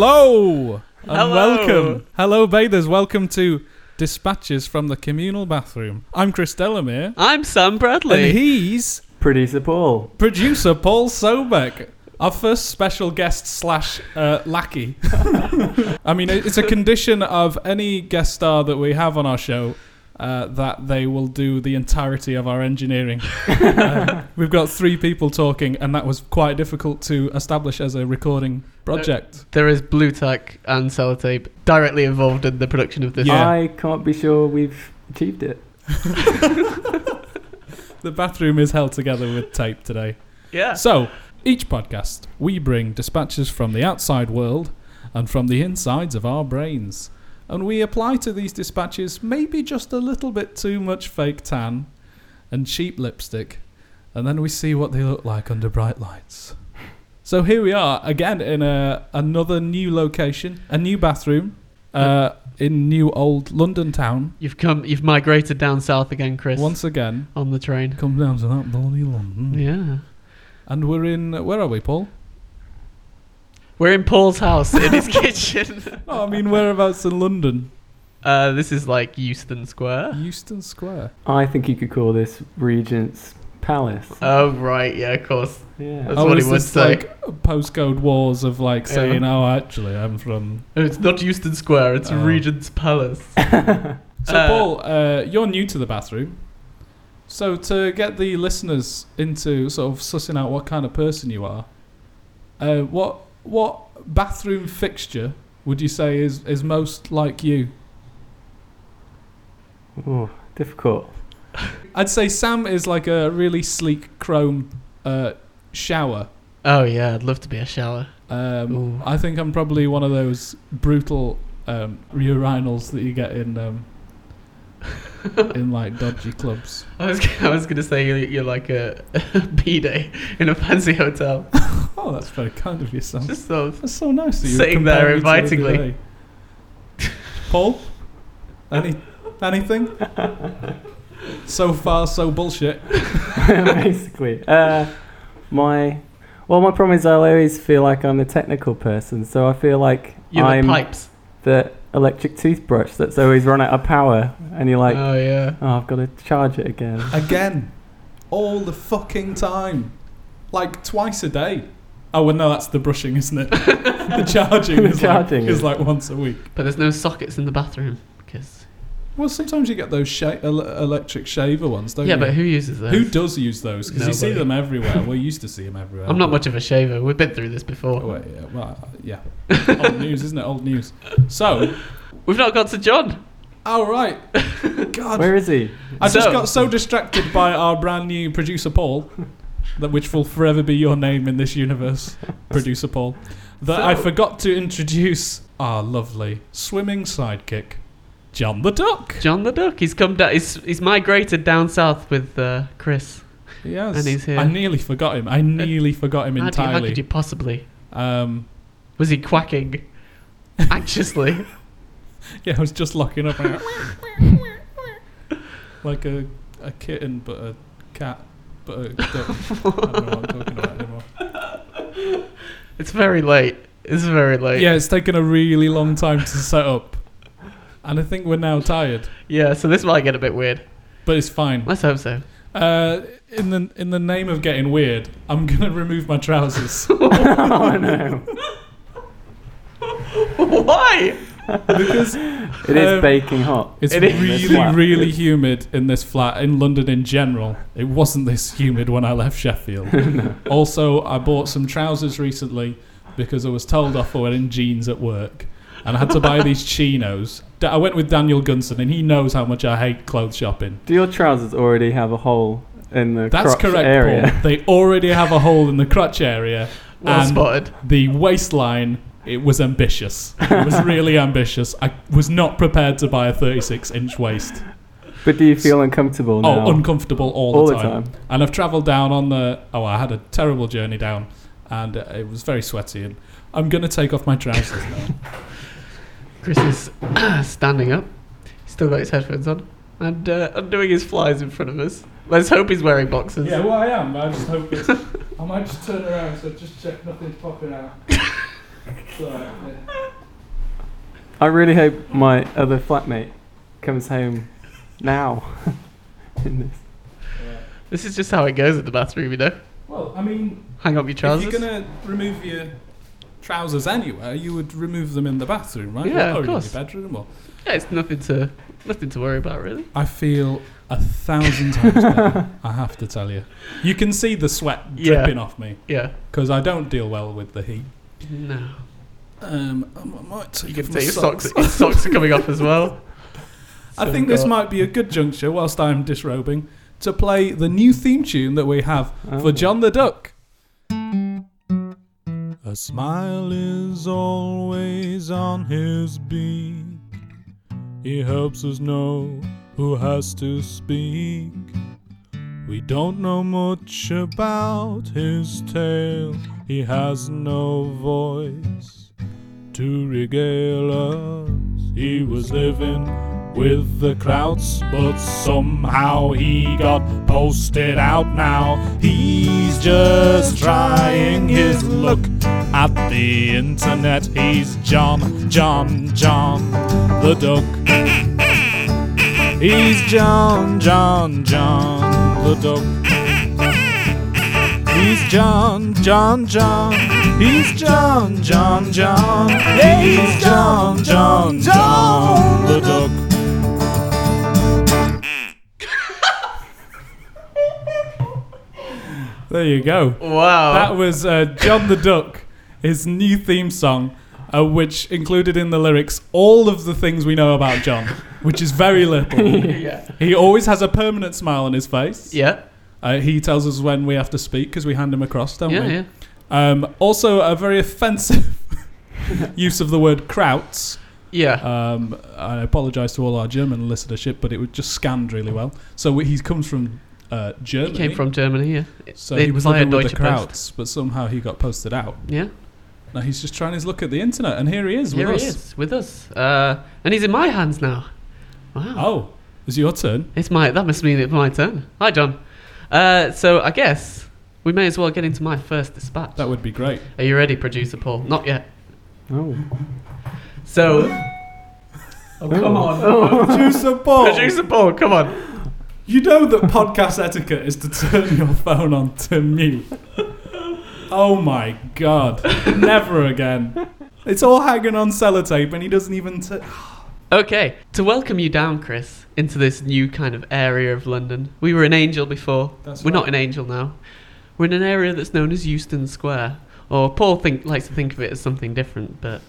Hello and Hello. welcome. Hello, bathers. Welcome to Dispatches from the Communal Bathroom. I'm Chris Delamere. I'm Sam Bradley. And he's Producer Paul. producer Paul Sobek. Our first special guest slash uh, lackey. I mean, it- it's a condition of any guest star that we have on our show uh, that they will do the entirety of our engineering. Uh, we've got three people talking, and that was quite difficult to establish as a recording project. there is Blu Tack and sellotape directly involved in the production of this. Yeah. I can't be sure we've achieved it. The bathroom is held together with tape today. Yeah. So, each podcast, we bring dispatches from the outside world and from the insides of our brains. And we apply to these dispatches maybe just a little bit too much fake tan and cheap lipstick, and then we see what they look like under bright lights. So here we are again in a, another new location, a new bathroom uh, in new old London town. You've come. You've migrated down south again, Chris. Once again, on the train. come down to that bloody London. Yeah. And we're in, where are we, Paul? We're in Paul's house in his kitchen. Oh, I mean, whereabouts in London? Uh, this is like Euston Square. Euston Square. I think you could call this Regent's Place. Oh right, yeah, of course. yeah. That's oh, what he is would this say. like postcode wars of like Yeah. saying, "Oh, actually, I'm from." Oh, It's not Euston Square. It's Oh. Regent's Place. So, Uh, Paul, uh, you're new to the bathroom. So, to get the listeners into sort of sussing out what kind of person you are, uh, what what bathroom fixture would you say is is most like you? oh, difficult. I'd say Sam is like a really sleek chrome uh, shower. Oh yeah, I'd love to be a shower. Um, I think I'm probably one of those brutal um, urinals that you get in um, in like dodgy clubs. I was I was gonna say you're, you're like a, a b day in a fancy hotel. Oh, that's very kind of you, Sam. Just so That's so nice that you Sitting compare there me to the other invitingly. Paul, any anything? so far, so bullshit. Basically. Uh, my. Well, my problem is I always feel like I'm the technical person, so I feel like you're I'm the pipes. the electric toothbrush that's always run out of power, and you're like, oh yeah. oh, I've got to charge it again. Again, all the fucking time, like twice a day. Oh, well, no, that's the brushing, isn't it? the charging, The is, charging like, is is- like once a week. But there's no sockets in the bathroom because Well, sometimes you get those sha- electric shaver ones, don't yeah, you? but who uses those? Who does use those? Because you see Nobody. them everywhere. We used to see them everywhere. I'm not much of a shaver. We've been through this before. Oh, wait, yeah, well, yeah. Old news, isn't it? Old news. So, We've not got to John. all right. God, Where is he? I just So- got so distracted by our brand new producer Paul, that which will forever be your name in this universe, producer Paul, that I forgot to introduce our lovely swimming sidekick, John the Duck. John the Duck. He's come down. He's he's migrated down south with uh, Chris. Yes, And he's here. I nearly forgot him. I nearly forgot him How, do you, how could you possibly? Um, Was he quacking anxiously? yeah, I was just locking up like a a kitten, but a cat, but a duck. I don't know what I'm talking about anymore. it's very late. It's very late. Yeah, it's taken a really long time to set up, and I think we're now tired, Yeah. So this might get a bit weird. but it's fine. Let's hope so. Uh, in the in the name of getting weird, I'm gonna remove my trousers oh no. Why? because It is Um, baking hot. it's It is. really really humid in this flat in London in general. It wasn't this humid when I left Sheffield. Also, I bought some trousers recently because I was told off for wearing jeans at work, and I had to buy these chinos. Da- I went with Daniel Gunson, and he knows how much I hate clothes shopping. Do your trousers already have a hole in the That's crotch correct, area? Paul. They already have a hole in the crotch area. Well And- spotted. The waistline, it was ambitious. It was really ambitious. I was not prepared to buy a 36 inch waist. But do you feel uncomfortable now? Oh, uncomfortable all, All the, the time. time. And I've travelled down on the. Oh, I had a terrible journey down, and uh, it was very sweaty. And I'm gonna take off my trousers now. Chris is standing up. He's still got his headphones on and uh, undoing his flies in front of us. Let's hope he's wearing boxes. yeah, well, I am. But I just hope it's. I might just turn around, so just check nothing's popping out. So yeah. I really hope my other flatmate comes home now. in this. This is just how it goes in the bathroom, you know. Well, I mean, Hang up your trousers. if you're gonna remove your trousers anywhere, you would remove them in the bathroom, right? Yeah, or of in course. your bedroom. Or Yeah, it's nothing to nothing to worry about, really. I feel a thousand times better. I have to tell you. You can see the sweat Yeah. dripping off me Yeah. because I don't deal well with the heat. No. Um, I might take You can off say my your socks. socks. Your socks are coming off as well. I So think we've this got- might be a good juncture, whilst I'm disrobing, to play the new theme tune that we have Oh. for John the Duck. A smile is always on his beak. He helps us know who has to speak. We don't know much about his tale. He has no voice to regale us. He was living with the crowds, but somehow he got posted out now. He's just trying his luck at the internet. He's John, John, John the Duck. He's John, John, John the Duck. He's John, John, John. He's John, John, John. He's John, John, John the Duck. There you go. Wow. That was uh, John the Duck, his new theme song, uh, which included in the lyrics all of the things we know about John, which is very little. yeah. he always has a permanent smile on his face. Yeah. Uh, he tells us when we have to speak because we hand him across, don't Yeah. we? Yeah. Um, also, a very offensive use of the word krauts. Yeah. Um, I apologise to all our German listenership, but it would just scanned really well. So we- he comes from uh, He Germany. came from Germany. Yeah. so They- he was living with the Deutsche Post. krauts, but somehow he got posted out. Yeah. Now he's just trying his luck at the internet, and here he is Here with he us. is with us, uh, and he's in my hands now. Wow. Oh, it's your turn. It's my. That must mean it's my turn. Hi, John. Uh, so I guess we may as well get into my first dispatch. That would be great. Are you ready, producer Paul? Not yet. Oh. So. Oh, come on. Producer Paul, Producer Paul, come on. you know that podcast etiquette is to turn your phone on to mute. Oh my god, never again. It's all hanging on sellotape, and he doesn't even. T- Okay, to welcome you down, Chris, into this new kind of area of London. We were in Angel before. That's we're not right. in Angel now. We're in an area that's known as Euston Square. Or Paul think, likes to think of it as something different, but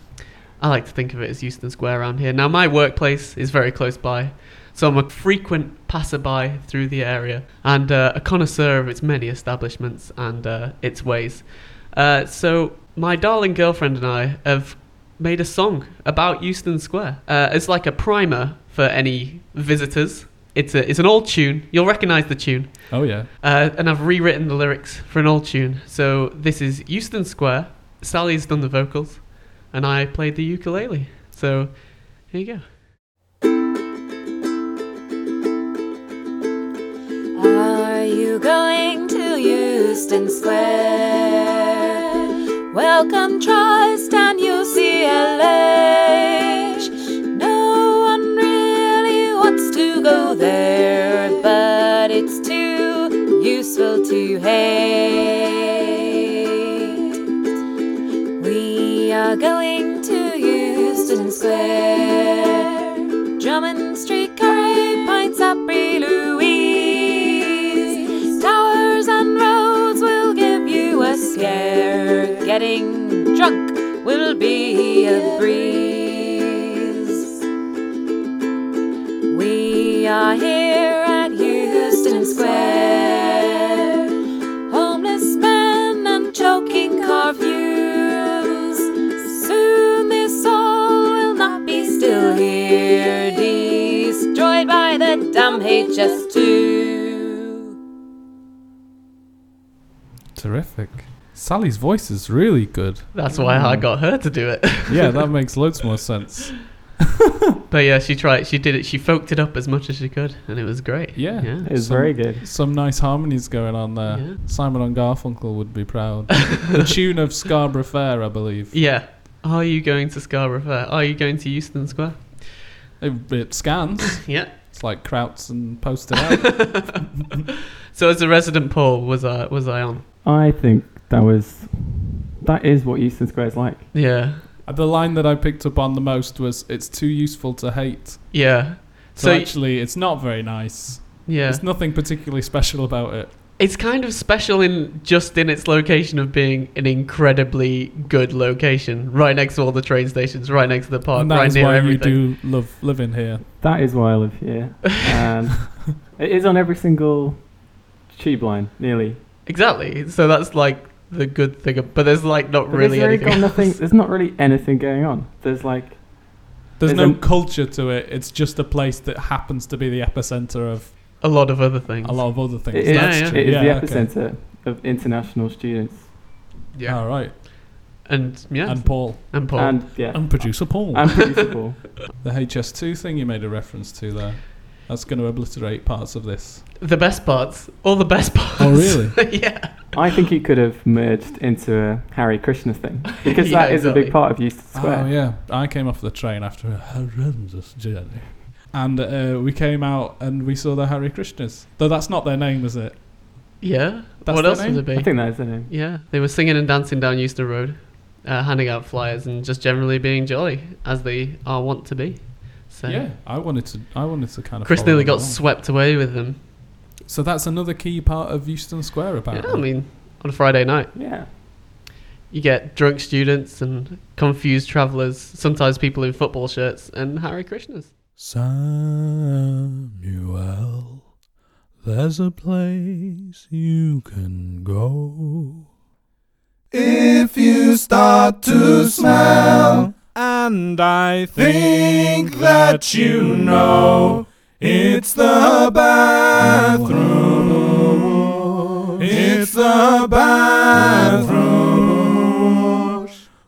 I like to think of it as Euston Square around here. Now, my workplace is very close by, so I'm a frequent passerby through the area and uh, a connoisseur of its many establishments and uh, its ways. Uh, so, my darling girlfriend and I have made a song about Euston Square. Uh, it's like a primer for any visitors. It's a, it's an old tune. You'll recognise the tune. oh yeah. Uh, and I've rewritten the lyrics for an old tune. So this is Euston Square. Sally's done the vocals, and I played the ukulele. So here you go. Euston Square? Welcome, trust, and Terrific. Sally's voice is really good. That's why I mm. got her to do it. Yeah, that makes loads more sense. but yeah, she tried. She did it. She folked it up as much as she could, and it was great. Yeah. Yeah. It was Some- very good. Some nice harmonies going on there. Yeah. Simon and Garfunkel would be proud. the tune of Scarborough Fair, I believe. Yeah. Are you going to Scarborough Fair? Are you going to Euston Square? It, it scans. Yeah. It's like Krauts and posted out. So as a resident Paul, was I was I on? I think that was that is what Euston Square is like. Yeah. the line that I picked up on the most was, "It's too useful to hate." Yeah. So, So, actually, it's not very nice. yeah, There's nothing particularly special about it. it's kind of special in just in its location of being an incredibly good location, right next to all the train stations, right next to the park, and that right is near why everything. you do love living here. That is why I live here, and um, it is on every single tube line, nearly. Exactly. So that's like the good thing, but there's like not But really there's anything. got nothing. There's not really anything going on. There's like There's There's no a- culture to it. It's just a place that happens to be the epicenter of a lot of other things. a lot of other things. it is, Yeah, That's yeah. true. it is Yeah, the okay. epicenter of international students. Yeah. All right. And yeah. And And, Paul. Paul. And yeah, And producer Paul. and producer Paul. the HS2 thing you made a reference to there. That's going to obliterate parts of this. the best parts. All the best parts. Oh, really? yeah. I think it could have merged into a Hare Krishna thing because Yeah, that is a big part of Euston Square. Oh, yeah. I came off the train after a horrendous journey. And uh, we came out and we saw the Hare Krishnas. Though that's not their name, is it? Yeah. That's what else name? would it be? I think that is the name. Yeah, they were singing and dancing down Euston Road, uh, handing out flyers and just generally being jolly as they are wont to be. So Yeah. I wanted to. I wanted to kind of. Chris nearly got along. swept away with them. So that's another key part of Euston Square, About Yeah. I mean, on a Friday night, Yeah. you get drunk students and confused travellers, sometimes people in football shirts, and Hare Krishnas. Samuel, there's a place you can go. If you start to smell, and I think that you know, it's the bathroom. It's the bathroom.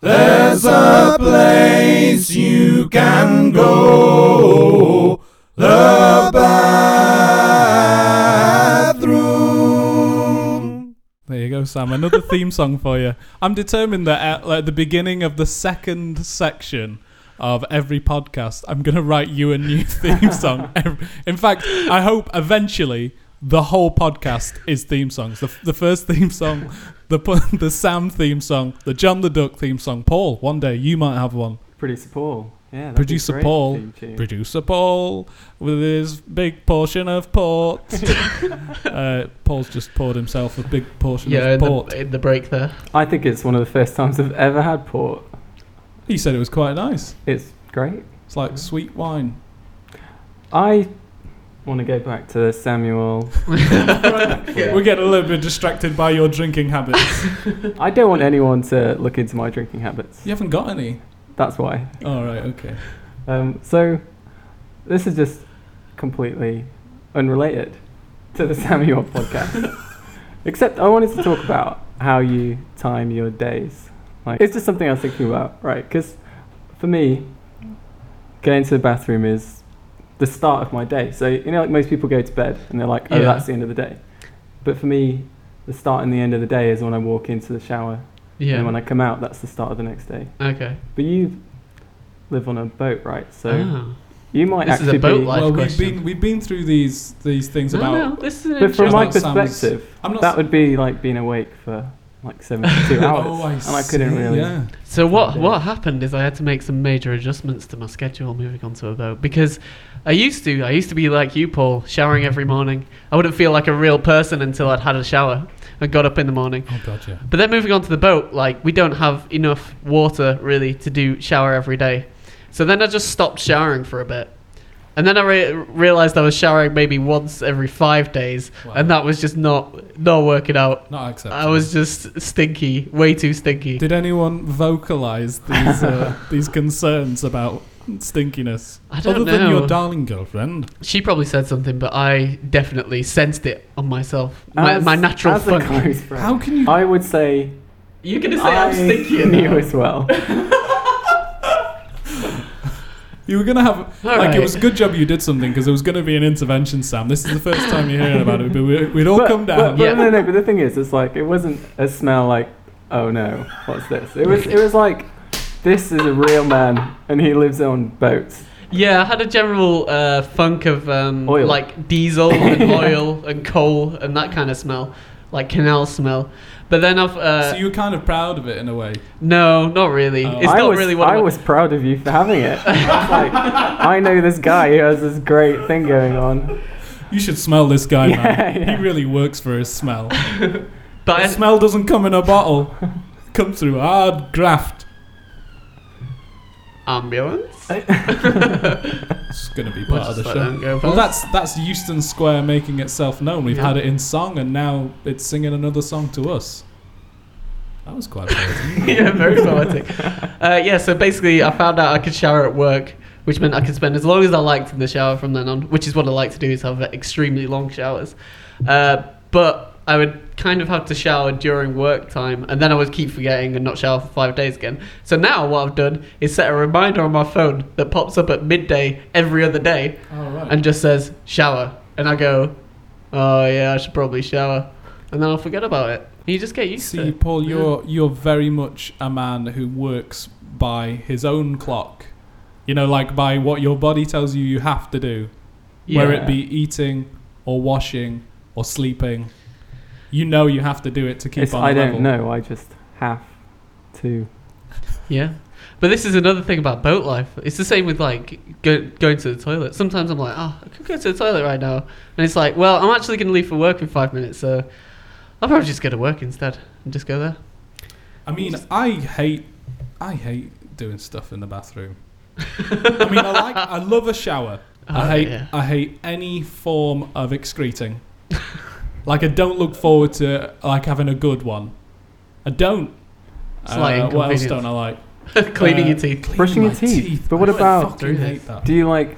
There's a place you can go. The bathroom. Sam. Another theme song for you. I'm determined that at like, the beginning of the second section of every podcast, I'm going to write you a new theme song. In fact, I hope eventually the whole podcast is theme songs. The, the first theme song, the the Sam theme song, the John the Duck theme song. Paul, one day you might have one. Producer Paul. Yeah. Producer Paul. Producer Paul with his big portion of port. uh, Paul's just poured himself a big portion Yeah, of in port. the, in the break there. I think it's one of the first times I've ever had port. He said it was quite nice. It's great. It's like sweet wine. I want to go back to Samuel. We get a little bit distracted by your drinking habits. I don't want anyone to look into my drinking habits. you haven't got any. That's why. All right, okay. Um, so, this is just completely unrelated to the Samuel podcast. Except I wanted to talk about how you time your days. Like, it's just something I was thinking about, right? Because for me, going to the bathroom is the start of my day. So, you know, like most people go to bed and they're like, oh, Yeah. that's the end of the day. But for me, the start and the end of the day is when I walk into the shower. Yeah. And when I come out, that's the start of the next day. okay. But you live on a boat, right? So Ah. you might This is a actually boat be. life well, we've been we've been through these these things No, about. no, this is an But from my interesting- About Sam's- perspective, I'm not. that would be like being awake for like 72 hours. oh, I and I couldn't see, really. Yeah. So what what happened is I had to make some major adjustments to my schedule moving onto a boat because I used to I used to be like you Paul showering every morning. I wouldn't feel like a real person until I'd had a shower and got up in the morning. Oh god, yeah. But then moving on to the boat, like we don't have enough water really to do shower every day. So then I just stopped showering for a bit. And then I re- realized I was showering maybe once every 5 days Wow. and that was just not not working out. Not acceptable. I was just stinky, way too stinky. Did anyone vocalize these uh, these concerns about stinkiness? I don't Other than your darling girlfriend. She probably said something, but I definitely sensed it on myself. My, As- my natural as a fun. close friend, How can you? I would say You're gonna say I I'm stinky knew now. as well. You were gonna have All like it was a good job you did something because there was gonna be an intervention, Sam. This is the first time you're hearing about it, but we, we'd all but, come but- down. But, Yeah. no, no. But the thing is, it's like it wasn't a smell like, oh no, what's this? It was. It was like this is a real man, and he lives on boats. Yeah, I had a general uh, funk of um, Oil. like diesel and oil and coal and that kind of smell, like canal smell. But then I've uh, so you were kind of proud of it in a way. no, not really. Oh. It's I not was, really what I I was proud of you for having it. I was like, I know this guy who has this great thing going on. You should smell this guy, Yeah, man. yeah. He really works for his smell. But The I, smell doesn't come in a bottle. It Comes through hard graft. Ambulance. It's going to be part We'll of the show. Well, that's that's Euston Square making itself known. We've Yeah. had it in song, and now it's singing another song to us. That was quite poetic. yeah, very poetic. Uh, yeah, so basically, I found out I could shower at work, which meant I could spend as long as I liked in the shower from then on, which is what I like to do, is have extremely long showers. Uh, but I would kind of have to shower during work time, and then I would keep forgetting and not shower for five days again. So now what I've done is set a reminder on my phone that pops up at midday every other day All right. and just says shower, and I go, oh yeah, I should probably shower, and then I'll forget about it. You just get used to See. Paul, you're you're very much a man who works by his own clock. You know, like by what your body tells you you have to do, whether it be eating or washing or sleeping. You know you have to do it to keep It's, on. I level. don't know. I just have to. Yeah. But this is another thing about boat life. It's the same with like go, going to the toilet. Sometimes I'm like, oh, I could go to the toilet right now. And it's like, well, I'm actually going to leave for work in five minutes, so I'll probably just go to work instead and just go there. I mean, I hate, I hate doing stuff in the bathroom. I mean, I like, I love a shower. I Oh, hate, yeah. I hate any form of excreting. like, I don't look forward to like having a good one. I don't. Slight Uh, what else don't I like? Cleaning Uh, your teeth. cleaning Brushing your my teeth. But what I about- fucking Do hate that. Do you like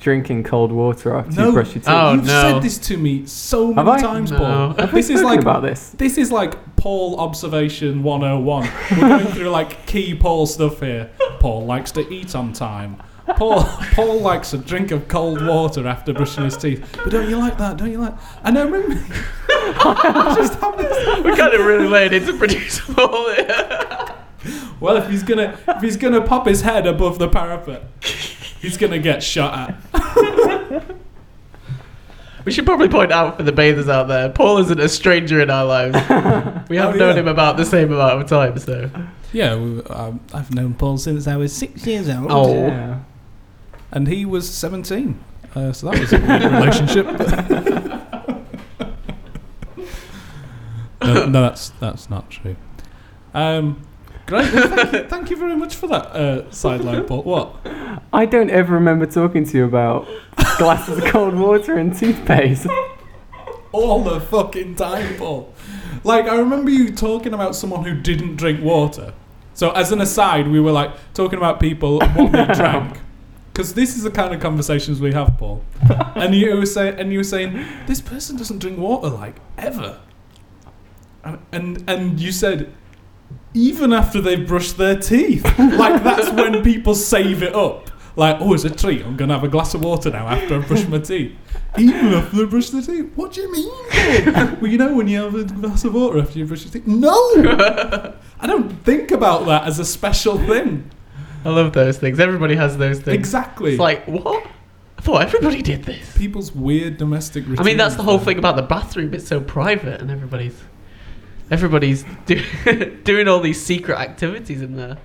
drinking cold water after No. you brush your teeth? Oh, You've no. said this to me so Have many I? times, No. Paul. Have we This is spoken like about this. This is like Paul observation 101. We're going through like key Paul stuff here. Paul likes to eat on time. Paul Paul likes a drink of cold water after brushing his teeth. But don't you like that? Don't you like? And I remember I just have this. We're kind of really laying into producer Paul here. Well, if he's gonna if he's gonna pop his head above the parapet, he's gonna get shot at. We should probably point out for the bathers out there, Paul isn't a stranger in our lives. We have Oh, known yeah. him about the same amount of time, so. Yeah, we, um, I've known Paul since I was six years old, Oh. Yeah. And he was seventeen. Uh, so that was a weird relationship. no, no, that's that's not true. Um, great. Well, thank, you, thank you very much for that uh, sideline, Paul. What? I don't ever remember talking to you about glasses of cold water and toothpaste. All the fucking time, Paul. Like I remember you talking about someone who didn't drink water. So as an aside, we were like talking about people and what they drank. Because this is the kind of conversations we have, Paul. and you were saying, and you were saying, this person doesn't drink water like ever. And and, and you said, even after they've brushed their teeth, like that's when people save it up. Like, oh, it's a treat. I'm gonna have a glass of water now after I brush my teeth. Even after they brush their teeth. What do you mean? Well, you know when you have a glass of water after you brush your teeth. No, I don't think about that as a special thing. I love those things. Everybody has those things. Exactly. It's like, what? I thought everybody did this. people's weird domestic routines. I mean, that's the whole thing about the bathroom. It's so private, and everybody's everybody's do, doing all these secret activities in there.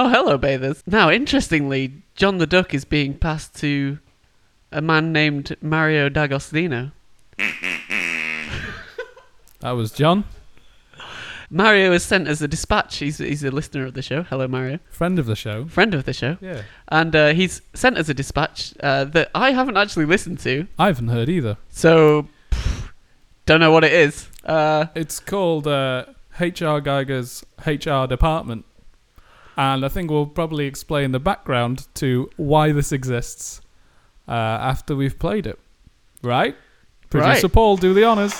Oh, hello, bathers. Now, interestingly, John the Duck is being passed to a man named Mario D'Agostino. That was John, Mario is sent as a dispatch. He's, he's a listener of the show. Hello, Mario. friend of the show. Friend of the show. Yeah. And uh, he's sent as a dispatch uh, that I haven't actually listened to. I haven't heard either. So, pff, don't know what it is. Uh, It's called uh, HR Giger's HR department. And I think we'll probably explain the background to why this exists uh, after we've played it. Right? Producer Right. Paul, do the honours.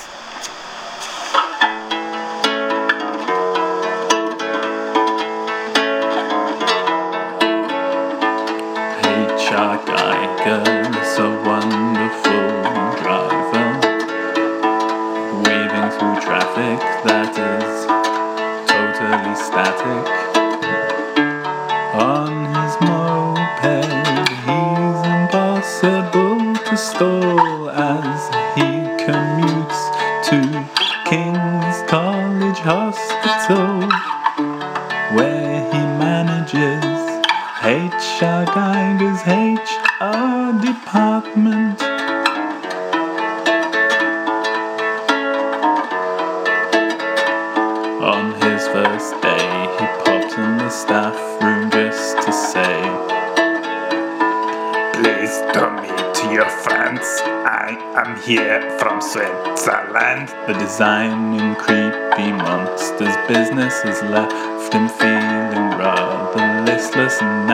Listless,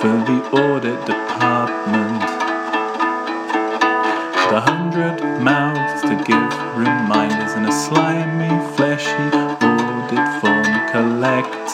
for the audit department. The hundred mouths to give reminders in a slimy, fleshy audit form collecting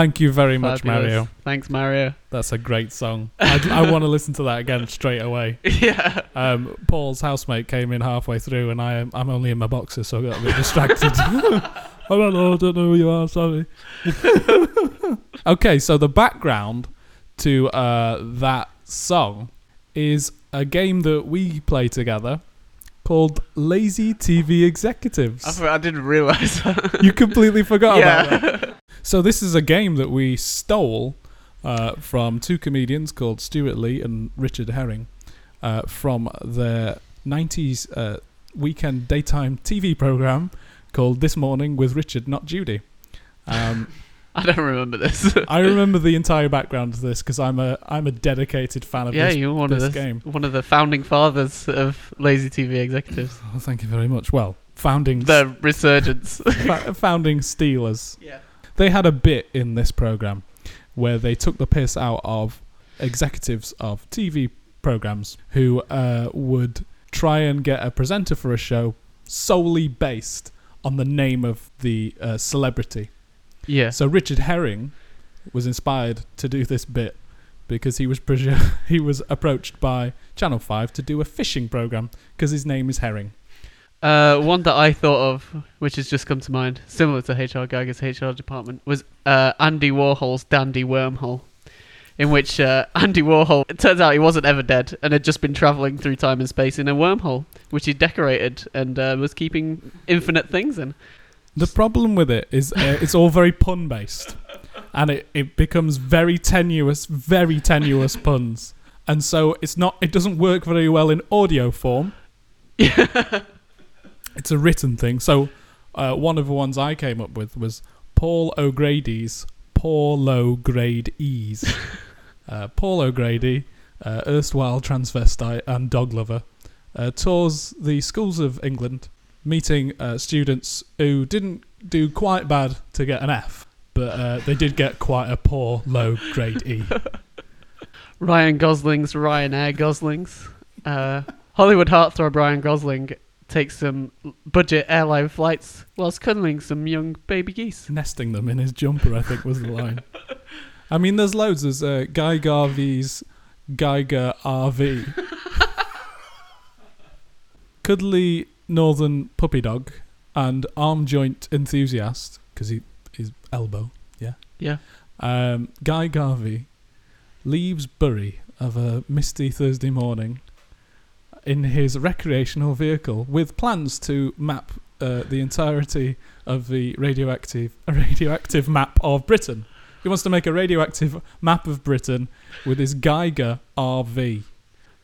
Thank you very much, Fabulous. Mario. Thanks, Mario. That's a great song. I, want to listen to that again straight away. yeah. Um, Paul's housemate came in halfway through, and I am I'm only in my boxers, so I got a bit distracted. I don't know, I don't know who you are. Sorry. okay, so the background to uh, that song is a game that we play together called Lazy TV Executives. I, I didn't realize that. you completely forgot about that. So this is a game that we stole uh, from two comedians called Stewart Lee and Richard Herring uh, from their 90s uh, weekend daytime TV program called This Morning with Richard, Not Judy. Um, I don't remember this. I remember the entire background to this because I'm a I'm a dedicated fan of yeah, this. you're one of the game. one of the founding fathers of lazy TV executives. Oh, thank you very much. Well, founding The resurgence. founding Steelers. yeah. They had a bit in this program where they took the piss out of executives of TV programs who uh, would try and get a presenter for a show solely based on the name of the uh, celebrity. Yeah. So Richard Herring was inspired to do this bit because he was he was approached by Channel Five to do a fishing program because his name is Herring. Uh, one that I thought of, which has just come to mind, similar to HR Giger's HR department, was uh, Andy Warhol's Dandy Wormhole, in which uh, Andy Warhol, it turns out he wasn't ever dead and had just been traveling through time and space in a wormhole, which he decorated and uh, was keeping infinite things in. The problem with it is uh, it's all very pun based, and it, it becomes very tenuous, very tenuous puns, and so it's not it doesn't work very well in audio form. it's a written thing. So uh, one of the ones I came up with was Paul O'Grady's poor low grade ease. uh, Paul O'Grady, uh, erstwhile transvestite and dog lover, uh, tours the schools of England, meeting uh, students who didn't do quite bad to get an F, but uh, they did get quite a poor low grade E. Ryan Gosling's Ryanair Goslings. Uh, Hollywood heartthrob Ryan Gosling takes some budget airline flights whilst cuddling some young baby geese. Nesting them in his jumper, I think was the line. I mean, there's loads. There's uh, Guy Garvey's Geiger RV. Cuddly Northern Puppy Dog and Arm Joint Enthusiast, because he his elbow, yeah. Yeah. Um, Guy Garvey leaves Bury of a misty Thursday morning in his recreational vehicle with plans to map uh, the entirety of the radioactive a radioactive map of Britain. He wants to make a radioactive map of Britain with his Geiger RV.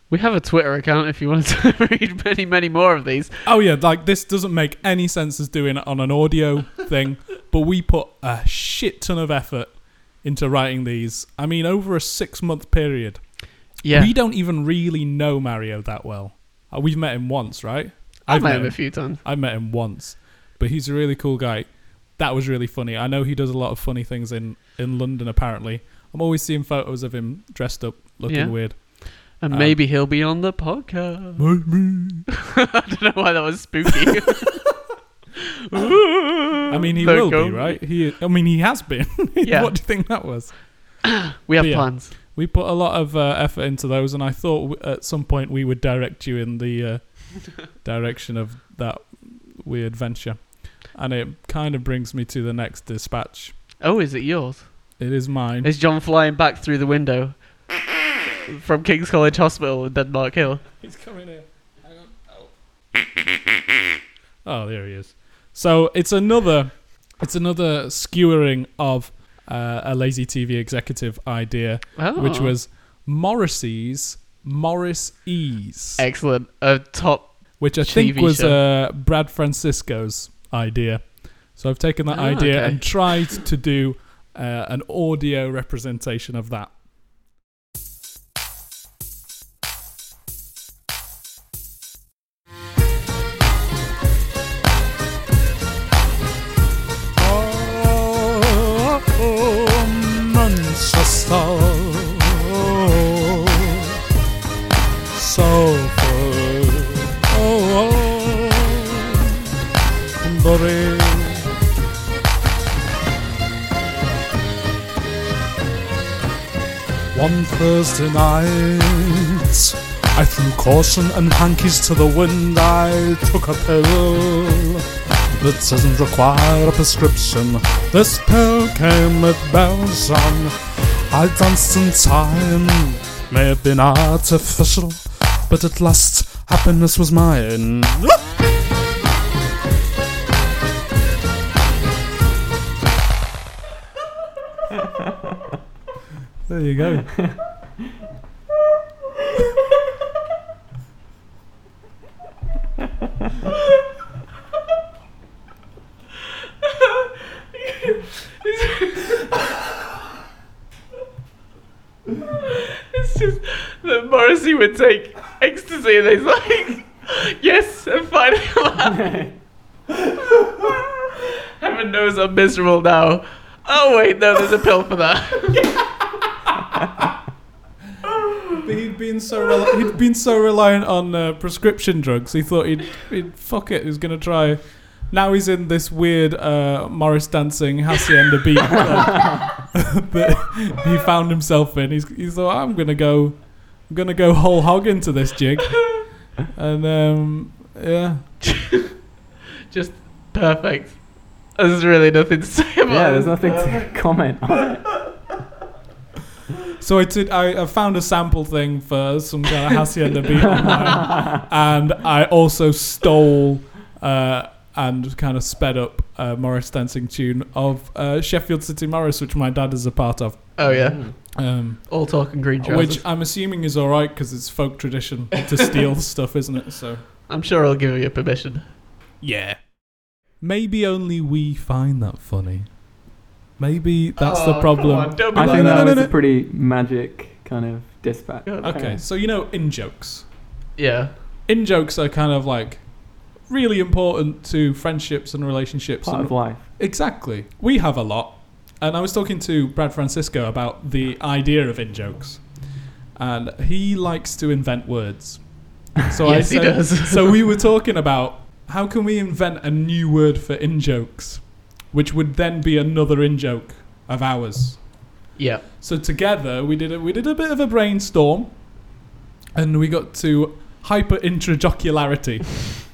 We have a Twitter account if you want to read many, many more of these. Oh yeah, like this doesn't make any sense as doing it on an audio thing, but we put a shit ton of effort into writing these. I mean, over a six month period. Yeah. We don't even really know Mario that well. Uh, we've met him once, right? I've met him a few times. I've met him once, but he's a really cool guy. That was really funny. I know he does a lot of funny things in in London. Apparently, I'm always seeing photos of him dressed up, looking Yeah. weird. And Um, maybe he'll be on the podcast. I don't know why that was spooky. I mean, he will be, right? He, I mean, he has been. Yeah. what do you think that was? We have yeah. plans. We put a lot of uh, effort into those, and I thought w- at some point we would direct you in the uh, direction of that weird venture. And it kind of brings me to the next dispatch. Oh, is it yours? It is mine. Is John flying back through the window from King's College Hospital in Denmark Hill? He's coming here. Hang on. Oh. oh, there he is. So it's another, it's another skewering of uh, a lazy TV executive idea, Oh. which was Morrissey's Morris Ease, excellent. A top. which I think was uh, Brad Francisco's idea. So I've taken that Ah, idea okay. and tried to do uh, an audio representation of that. Thursday night, I threw caution and hankies to the wind. I took a pill that doesn't require a prescription. This pill came with bells on. I danced in time, may have been artificial, but at last happiness was mine. There you go. It's just that Morrissey would take ecstasy and he's like, yes, I'm alive. Heaven knows I'm miserable now. Oh wait, no, there's a pill for that. He'd been so rel- he'd been so reliant on uh, prescription drugs. He thought he'd, he'd fuck it. He's gonna try. Now he's in this weird uh, Morris dancing hacienda beat club that he found himself in. He's he thought I'm gonna go, I'm gonna go whole hog into this jig, and um, yeah. Just perfect. There's really nothing to say about Yeah, it. there's nothing to comment on it. So I did. I, I found a sample thing for some kind of hacienda beat online, and I also stole uh, and kind of sped up a Morris dancing tune of uh, Sheffield City Morris, which my dad is a part of. Oh yeah, Mm. Um, all talk and green trousers. which I'm assuming is all right because it's folk tradition to steal stuff, isn't it? So I'm sure I'll give you permission. yeah. Maybe only we find that funny. Maybe that's the Oh, problem. on, don't be I No, think no, that no, was no. a pretty magic kind of dispatch. God. Okay, so you know in jokes. Yeah. in jokes are kind of like really important to friendships and relationships. Part and of life. exactly. We have a lot. And I was talking to Brad Francisco about the idea of in jokes. And he likes to invent words. So I Yes, he does. so we were talking about how can we invent a new word for in jokes, which would then be another in joke of ours. Yeah. So together we did a, we did a bit of a brainstorm, and we got to hyper intrajocularity.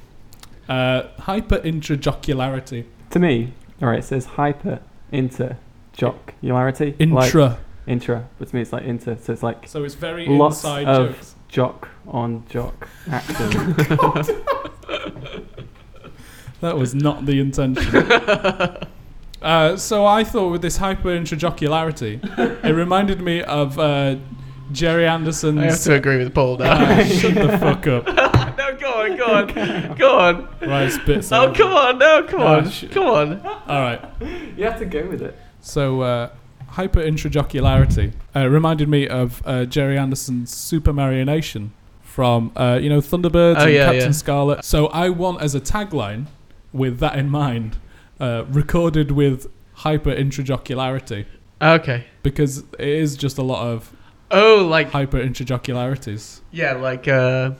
uh, hyper intrajocularity. To me, alright, it says hyper inter jocularity. Like Intra. intra, but to me it's like inter, so it's like so it's very lots inside of jokes. jock on jock action. That was not the intention. uh, so I thought with this hyper intrajocularity, it reminded me of uh, Gerry Anderson's. I have to agree with Paul now. Uh, shut the fuck up. no, go on, go on, go on. Right, spit. Oh, sound. come on, no, come Oh, on, shit. come on. All right. you have to go with it. So, uh, hyper intrajocularity uh, reminded me of uh, Gerry Anderson's Super Marionation from, uh, you know, Thunderbirds Oh, and yeah, Captain yeah. Scarlet. So, I want as a tagline, with that in mind, uh, recorded with hyper intrajocularity Okay. because it is just a lot of Oh, like hyper intrajocularities. yeah, like uh,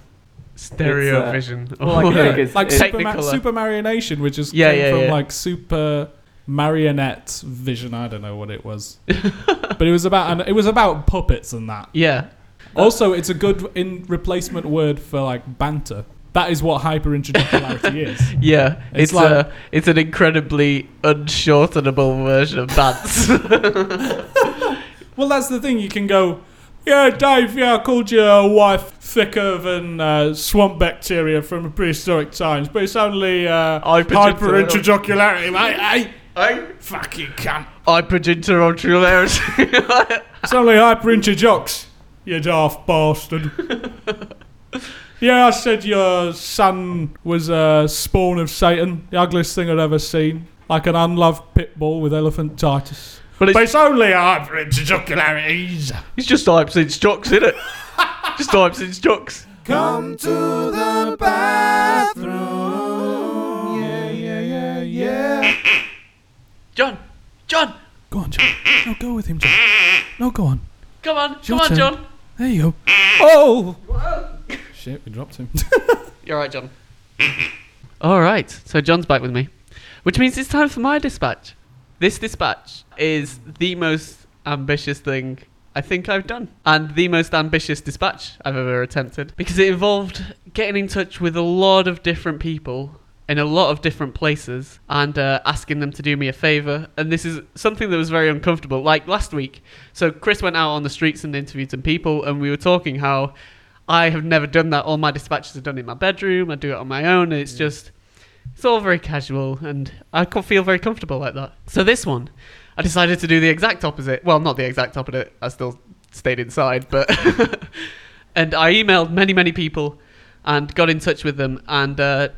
stereo It's, uh, vision. well, like, Or- yeah, it's- like it's- super, ma- Technicolor. super Marionation, which is Yeah, came yeah, from yeah. like super marionette vision. I don't know what it was, but it was about and it was about puppets and that. yeah. Also, it's a good in replacement word for like banter. That is what hyper intrajocularity is. Yeah, It's it's, like- a it's an incredibly unshortenable version of dance. Well, that's the thing. You can go, yeah, Dave. Yeah, I called your wife thicker than uh, swamp bacteria from prehistoric times, but it's only uh, Hyper hyper intrajocular- intrajocularity, mate. Hey, I fucking cunt. hypergenterocularity. It's only hyper intrajocks, you daft bastard. yeah, I said your son was a spawn of Satan, the ugliest thing I'd ever seen, like an unloved pit bull with elephantitis. But it's, But it's only hyper intrajocularities. it's just hypes and jocks, isn't it? just hypes and jocks. Come to the bathroom. Yeah, yeah, yeah, yeah. John, John, Go on, John. No, go with him, John. No, go on. come on, Your come on, turn. John. There you go. Oh! Shit, we dropped him. You're right, John. All right, so John's back with me, which means it's time for my dispatch. This dispatch is the most ambitious thing I think I've done, and the most ambitious dispatch I've ever attempted because it involved getting in touch with a lot of different people in a lot of different places and uh, asking them to do me a favor. And this is something that was very uncomfortable. Like last week, so Chris went out on the streets and interviewed some people, and we were talking how I have never done that. All my dispatches are done in my bedroom. I do it on my own. And it's just, it's all very casual, and I feel very comfortable like that. So this one, I decided to do the exact opposite. Well, not the exact opposite. I still stayed inside, but and I emailed many, many people and got in touch with them. And uh,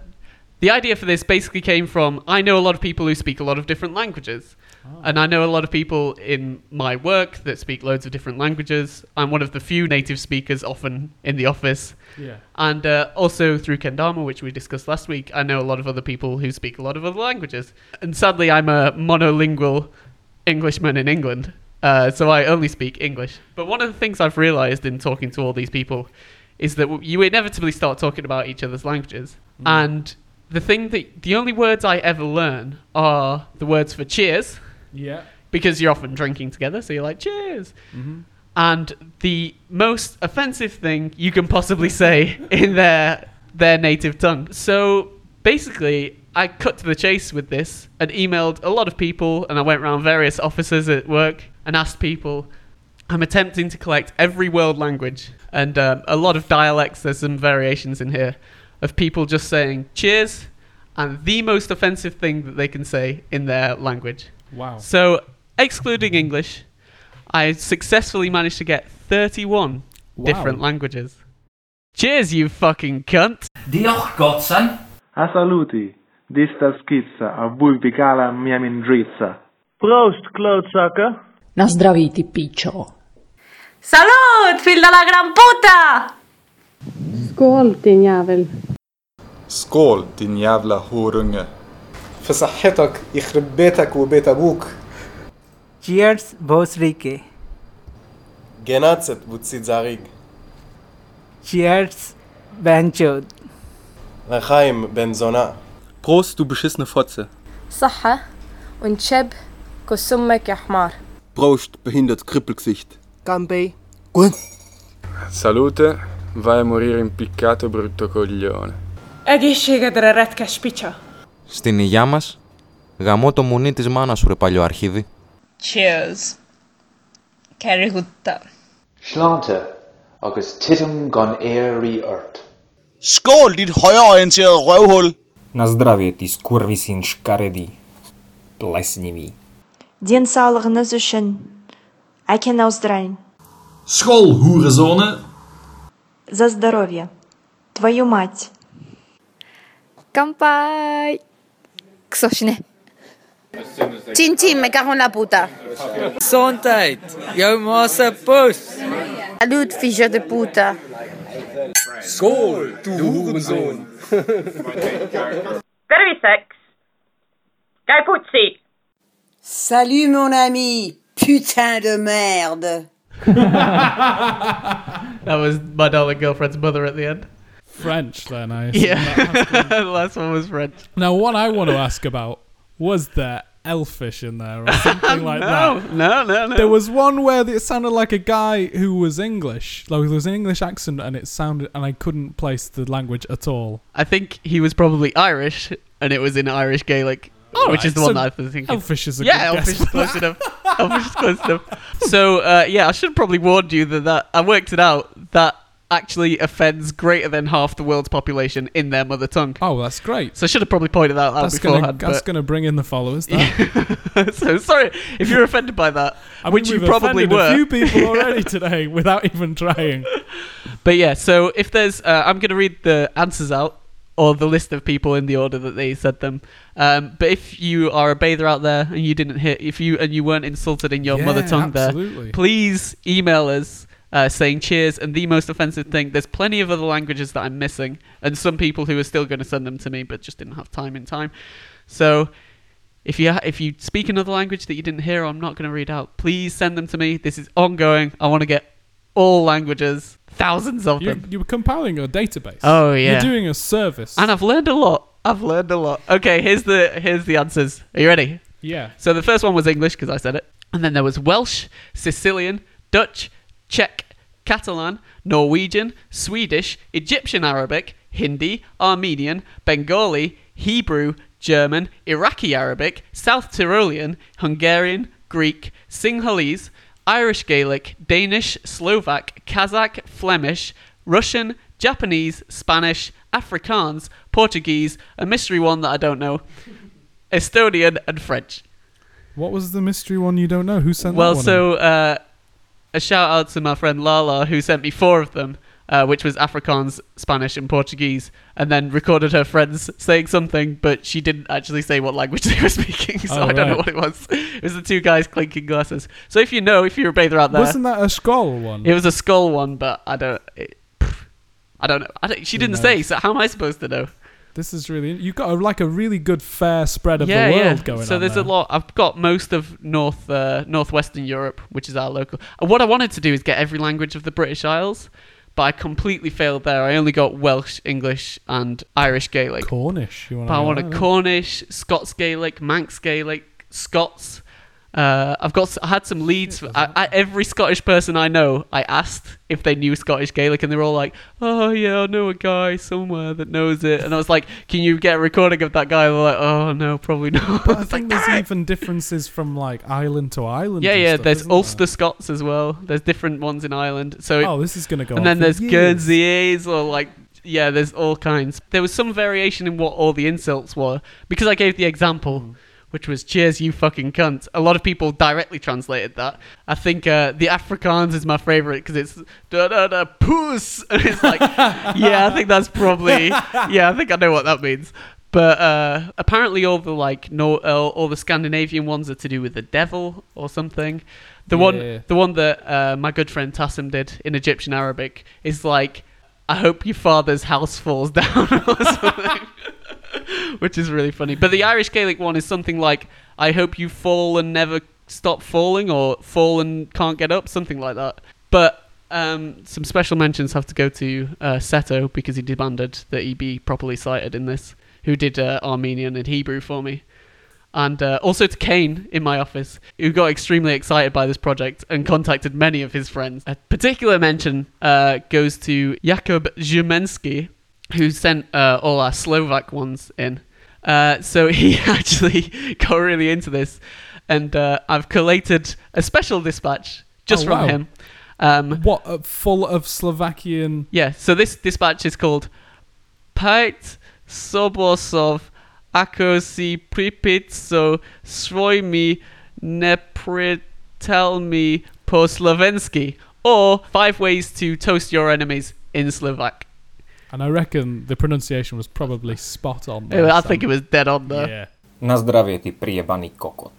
the idea for this basically came from I know a lot of people who speak a lot of different languages. And I know a lot of people in my work that speak loads of different languages. I'm one of the few native speakers often in the office. yeah. And uh, also through Kendama, which we discussed last week, I know a lot of other people who speak a lot of other languages. And sadly, I'm a monolingual Englishman in England, uh, so I only speak English. But one of the things I've realised in talking to all these people is that you inevitably start talking about each other's languages, and the thing that the only words I ever learn are the words for cheers Yeah. because you're often drinking together, so you're like cheers. And the most offensive thing you can possibly say in their their native tongue. So basically, I cut to the chase with this and emailed a lot of people, and I went around various offices at work and asked people. I'm attempting to collect every world language and um, a lot of dialects. There's some variations in here of people just saying cheers and the most offensive thing that they can say in their language. Wow. So, excluding English, I successfully managed to get 31 Wow. different languages. Cheers, you fucking cunt! Diolch, Godson. A saluti. Dista schizza, a vui picala mia mindrizza. Proost, klootzakken. Na zdraví, ty píčo. Salut, fill de la gran puta! Skål din jävel. Skål din jävla horunge. في صحتك يخرب بيتك وبيت ابوك Cheers, Boss Rike. Genazet, Butzit Zarig. Cheers, Benchod. Rechaim, Benzona. Prost, du beschissene Fotze. Sache und Cheb, Kosummek, Ahmar. Prost, behindert Krippelgesicht. Campei. Gut. Salute, vai a morire impiccato brutto coglione. Egészségedre retkes picsa! Στην υγειά μας, γαμώ το μουνί της μάνας σου ρε παλιό αρχίδι. Cheers. Kerihutta. Slánta agus titum gan éirí ort. Skål, dit højreorienterede røvhul! На здравие ти скурвисин шкареди. Плесневи. Денсаулығыңыз үшін. Әкен ауздырайын. Skål, hoerenzone! За здоровье. Твою мать. 干杯 クソ死ね Chin chin, me cago en la puta! Gezondheid. Jouw massa poes. Salut, figlio de puta! Skål, du hoerenzoon. Terviseks! Käi putsi! Salut mon ami, putain de merde. That was my darling girlfriend's mother at the end. French, then, I assume. Yeah, the last one was French. Now, what I want to ask about was there elfish in there or something like No, that? no, no, no. There was one where it sounded like a guy who was English. Like there was an English accent, and it sounded, and I couldn't place the language at all. I think he was probably Irish, and it was in Irish Gaelic, All which right, is the so one that I was thinking. Elfish is a yeah, good guess Elfish is close enough. Elfish is close enough. So uh, yeah, I should have probably warned you that, that I worked it out. That actually offends greater than half the world's population in their mother tongue. Oh, that's great. So I should have probably pointed that out That's gonna, that's gonna bring in the followers. So sorry if you're offended by that, I mean, which you probably were. a few people already today without even trying. But yeah, so if there's, uh, I'm going to read the answers out or the list of people in the order that they said them. Um, but if you are a bather out there and you didn't hear, if you and you weren't insulted in your mother tongue absolutely. there, please email us. Uh, saying cheers and the most offensive thing. There's plenty of other languages that I'm missing, and some people who are still going to send them to me, but just didn't have time in time. So, if you ha- if you speak another language that you didn't hear, or I'm not going to read out. Please send them to me. This is ongoing. I want to get all languages, thousands of You're, them. you're compiling a database. Oh yeah, You're doing a service. and I've learned a lot. I've learned a lot. Okay, here's the here's the answers. Are you ready? Yeah. So the first one was English because I said it, and then there was Welsh, Sicilian, Dutch, Czech, Catalan, Norwegian, Swedish, Egyptian Arabic, Hindi, Armenian, Bengali, Hebrew, German, Iraqi Arabic, South Tyrolean, Hungarian, Greek, Sinhalese, Irish Gaelic, Danish, Slovak, Kazakh, Flemish, Russian, Japanese, Spanish, Afrikaans, Portuguese, a mystery one that I don't know, Estonian, and French. What was the mystery one you don't know? Who sent Well, that one? so uh, a shout out to my friend Lala who sent me four of them, uh, which was Afrikaans, Spanish, and Portuguese, and then recorded her friends saying something, but she didn't actually say what language they were speaking, so Oh, I don't know what it was. It was the two guys clinking glasses. So if you know, if you're a bather out there, Wasn't that a skull one? it was a skull one, but I don't. It, I don't know. I don't, she didn't knows? say, so how am I supposed to know? This is really you've got a, like a really good fair spread of yeah, the world yeah. going so on. there's there. a lot. I've got most of North uh, Northwestern Europe, which is our local. And what I wanted to do is get every language of the British Isles, but I completely failed there. I only got Welsh, English, and Irish Gaelic. Cornish. You want But I wanted Cornish, Scots Gaelic, Manx Gaelic, Scots. Uh, I've got. I had some leads. For, I, I, every Scottish person I know, I asked if they knew Scottish Gaelic, and they were all like, "Oh yeah, I know a guy somewhere that knows it." And I was like, "Can you get a recording of that guy?" And they're like, "Oh no, probably not." But I think there's even differences from like island to island. yeah, yeah. stuff, There's isn't there? Ulster Scots as well. There's different ones in Ireland. So Oh, this is gonna go And then there's years. Guernseys or like yeah, there's all kinds. There was some variation in what all the insults were because I gave the example. Which was cheers, you fucking cunt. A lot of people directly translated that. I think uh, the Afrikaans is my favorite because it's da da da puss, and it's like, yeah, I think that's probably, yeah, I think I know what that means. But uh, apparently, all the like no, uh, all the Scandinavian ones are to do with the devil or something. The Yeah. one, the one that uh, my good friend Tassim did in Egyptian Arabic is like, "I hope your father's house falls down" or something, which is really funny. But the Irish Gaelic one is something like, "I hope you fall and never stop falling," or "fall and can't get up," something like that. But um, some special mentions have to go to uh, Seto because he demanded that he be properly cited in this. Who did uh, Armenian and Hebrew for me and uh, also to Kane in my office, who got extremely excited by this project and contacted many of his friends. A particular mention uh, goes to Jakub Zumensky, who sent uh, all our Slovak ones in. Uh, so he actually got really into this, and uh, I've collated a special dispatch just Oh, from wow. him. Um, What uh, full of Slovakian? yeah, so this dispatch is called Pajt Sobosov Ako si pripit svoj mi nepritel mi po slovensky or five ways to toast your enemies in Slovak. And I reckon the pronunciation was probably spot on. I there, think it was dead on there. Yeah. Na zdravie ty priebaný kokot.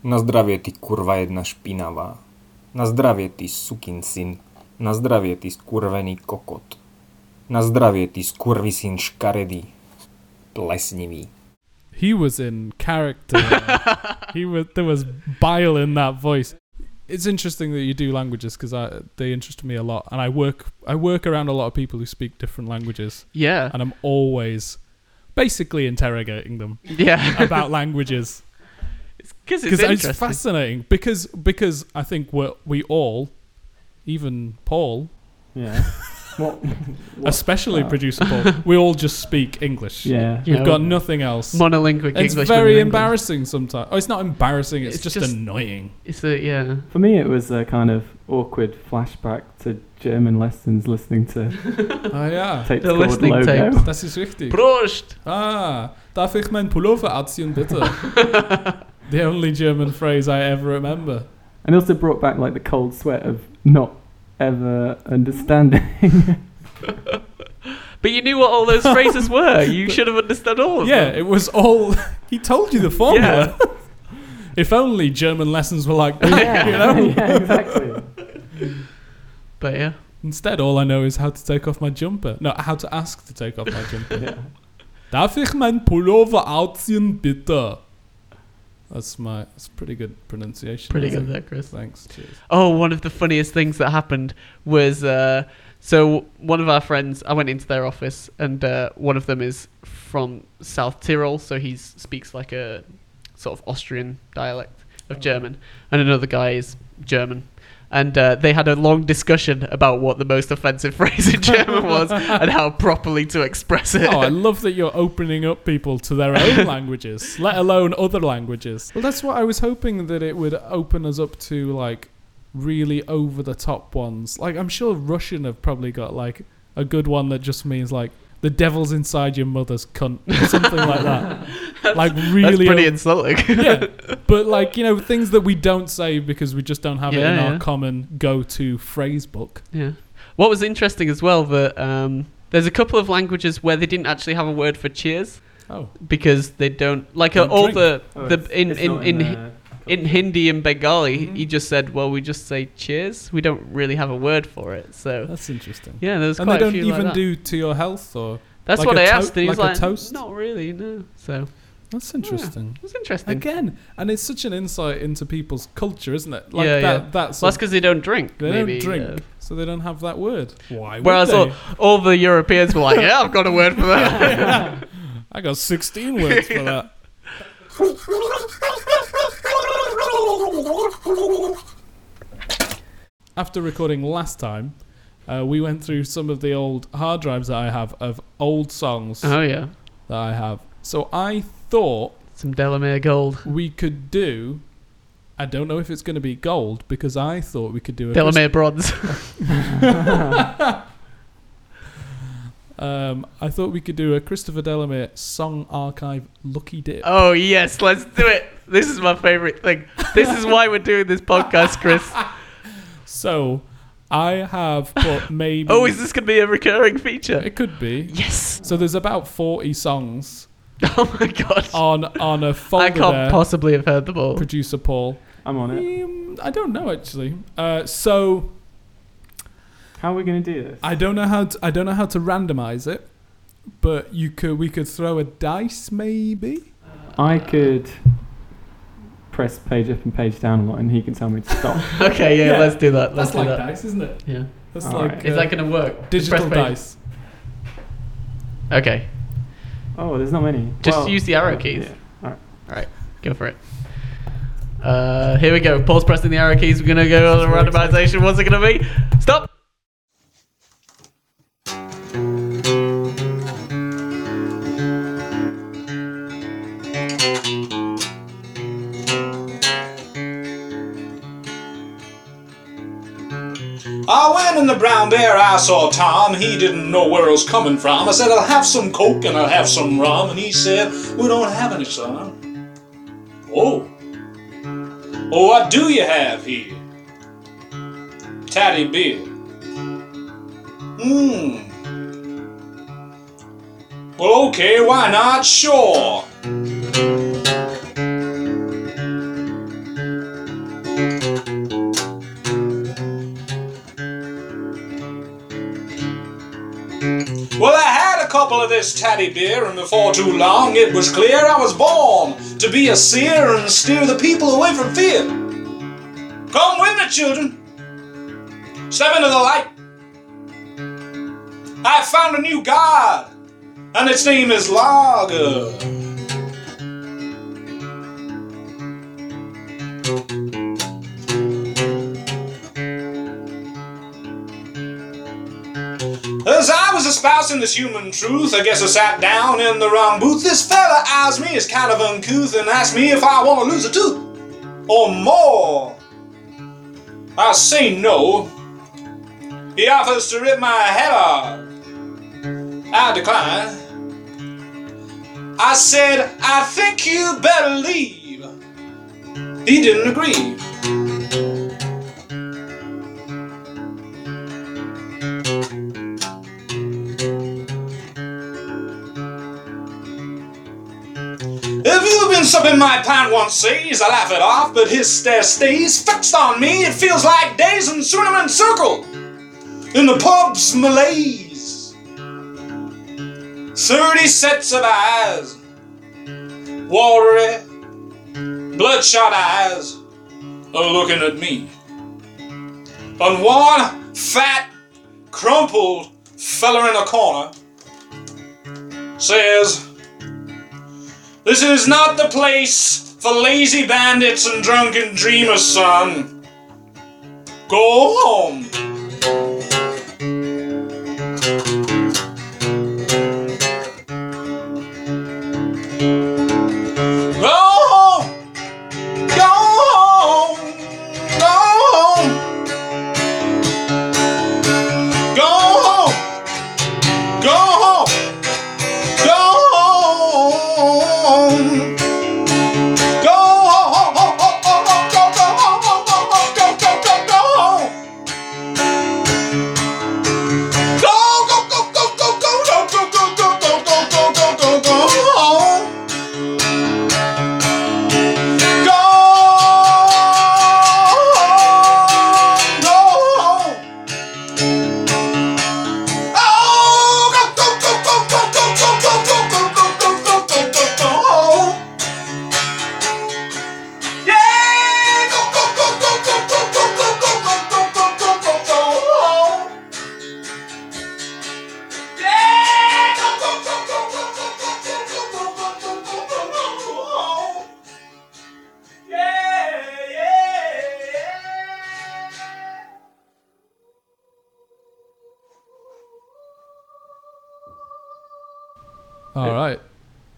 Na zdravie ty kurva jedna špinavá. Na zdravie ty sukin syn. Na zdravie ty skurvený kokot. Na zdravie ty skurvisyn škaredý. Plesnivý. He was in character. he was there was bile in that voice. It's interesting that you do languages because they interest me a lot, and I work I work around a lot of people who speak different languages. Yeah. and I'm always basically interrogating them. Yeah. about languages. Because it's Because it's fascinating. Because because I think we we all, even Paul, Yeah. What? what- especially uh, producer Paul, we all just speak English. Yeah. we've Yeah. got nothing else. Monolingual English. It's very monolingual. embarrassing sometimes. Oh, it's not embarrassing. It's, It's just, just- annoying. It's a yeah. For me, it was a kind of awkward flashback to German lessons, listening to Ah ja. tapes The listening Logo. tapes. Das ist richtig. Prost! Ah, darf ich mein Pullover anziehen, bitte? the only German phrase I ever remember. And it also brought back like the cold sweat of not ever uh, understanding. But you knew what all those phrases were. You should have understood all of Yeah, them. it was all. he told you the formula. if only German lessons were like that, yeah, you know? yeah, exactly. But yeah. Instead, all I know is how to take off my jumper. No, how to ask to take off my jumper. Yeah. Darf ich mein Pullover anziehen, bitte? That's my. That's pretty good pronunciation. Pretty good there, Chris. Thanks. Cheers. Oh, one of the funniest things that happened was uh, so one of our friends. I went into their office, and uh, one of them is from South Tyrol, so he speaks like a sort of Austrian dialect of German, and another guy is German. And uh, they had a long discussion about what the most offensive phrase in German was and how properly to express it. Oh, I love that you're opening up people to their own languages, let alone other languages. Well, that's what I was hoping that it would open us up to, like really over the top ones. Like I'm sure Russian have probably got like a good one that just means like the devil's inside your mother's cunt, or something like that. like really, That's pretty o- insulting. yeah, but like you know things that we don't say because we just don't have it in yeah. our common go-to phrase book. Yeah. What was interesting as well that um, there's a couple of languages where they didn't actually have a word for cheers. Oh. Because they don't like uh, Don't all drink. the Oh, the it's- in it's in in in Hi- the in Hindi and Bengali, he just said, "Well, we just say cheers. We don't really have a word for it." So That's interesting. yeah, there's and quite they a don't few like even that. do to your health or That's Like what I to- asked, and he was like a toast? "Not really, no." So That's interesting. it's interesting. Again, and it's such an insight into people's culture, isn't it? Like yeah, that, yeah. That's well, that's because they don't drink. they maybe, don't drink, uh, so they don't have that word. Why? would Whereas all, all the Europeans were like, "Yeah, I've got a word for that." I got 16 words for that. After recording last time, uh, we went through some of the old hard drives that I have of old songs oh yeah, that I have. So I thought some Delamere Gold. we could do. I don't know if it's going to be gold because I thought we could do a Delamere Bronze. Um, I thought we could do a Christopher Delamere song archive lucky dip. oh yes, let's do it. This is my favorite thing. This is why we're doing this podcast, Chris. So I have put maybe. Oh, is this going to be a recurring feature? It could be. Yes. So there's about 40 songs Oh my god. on on a folder I can't there. possibly have heard them all. Producer Paul. I'm on it. Um, I don't know actually. Uh, so How are we going to do this? I don't know how to, I don't know how to randomize it, but you could we could throw a dice maybe. I could press page up and page down a lot, and he can tell me to stop. Okay, yeah, Yeah. let's do that. Let's That's do like that. dice, isn't it? Yeah. That's All like right. Is that going to work? Just digital page. dice. Okay. oh, there's not many. Just Well, use the arrow keys. Yeah. All right. All right, go for it. Uh, here we go. Paul's pressing the arrow keys. We're gonna go on the randomization. What's it gonna be? Stop. I went in the brown bear, I saw Tom. He didn't know where I was coming from. I said, I'll have some coke and I'll have some rum. And he said, We don't have any, son. Oh. Oh, what do you have here? Tatty beer. Hmm. Well, okay, why not? Sure. This tatty beer, and before too long it was clear I was born to be a seer and steer the people away from fear. Come with me, children. Step into the light. I found a new god, and its name is Lager. This human truth, I guess I sat down in the wrong booth. This fella eyes me as kind of uncouth and asks me if I want to lose a tooth or more. I say no. He offers to rip my head off. I decline. I said, I think you better leave. He didn't agree. Supping my pint once seas, I laugh it off, but his stare stays fixed on me. It feels like days in Switzerland Circle in the pub's malaise. Thirty sets of eyes, watery, bloodshot eyes, are looking at me. And one fat, crumpled feller in a corner says, This is not the place for lazy bandits and drunken dreamers, son. Go home.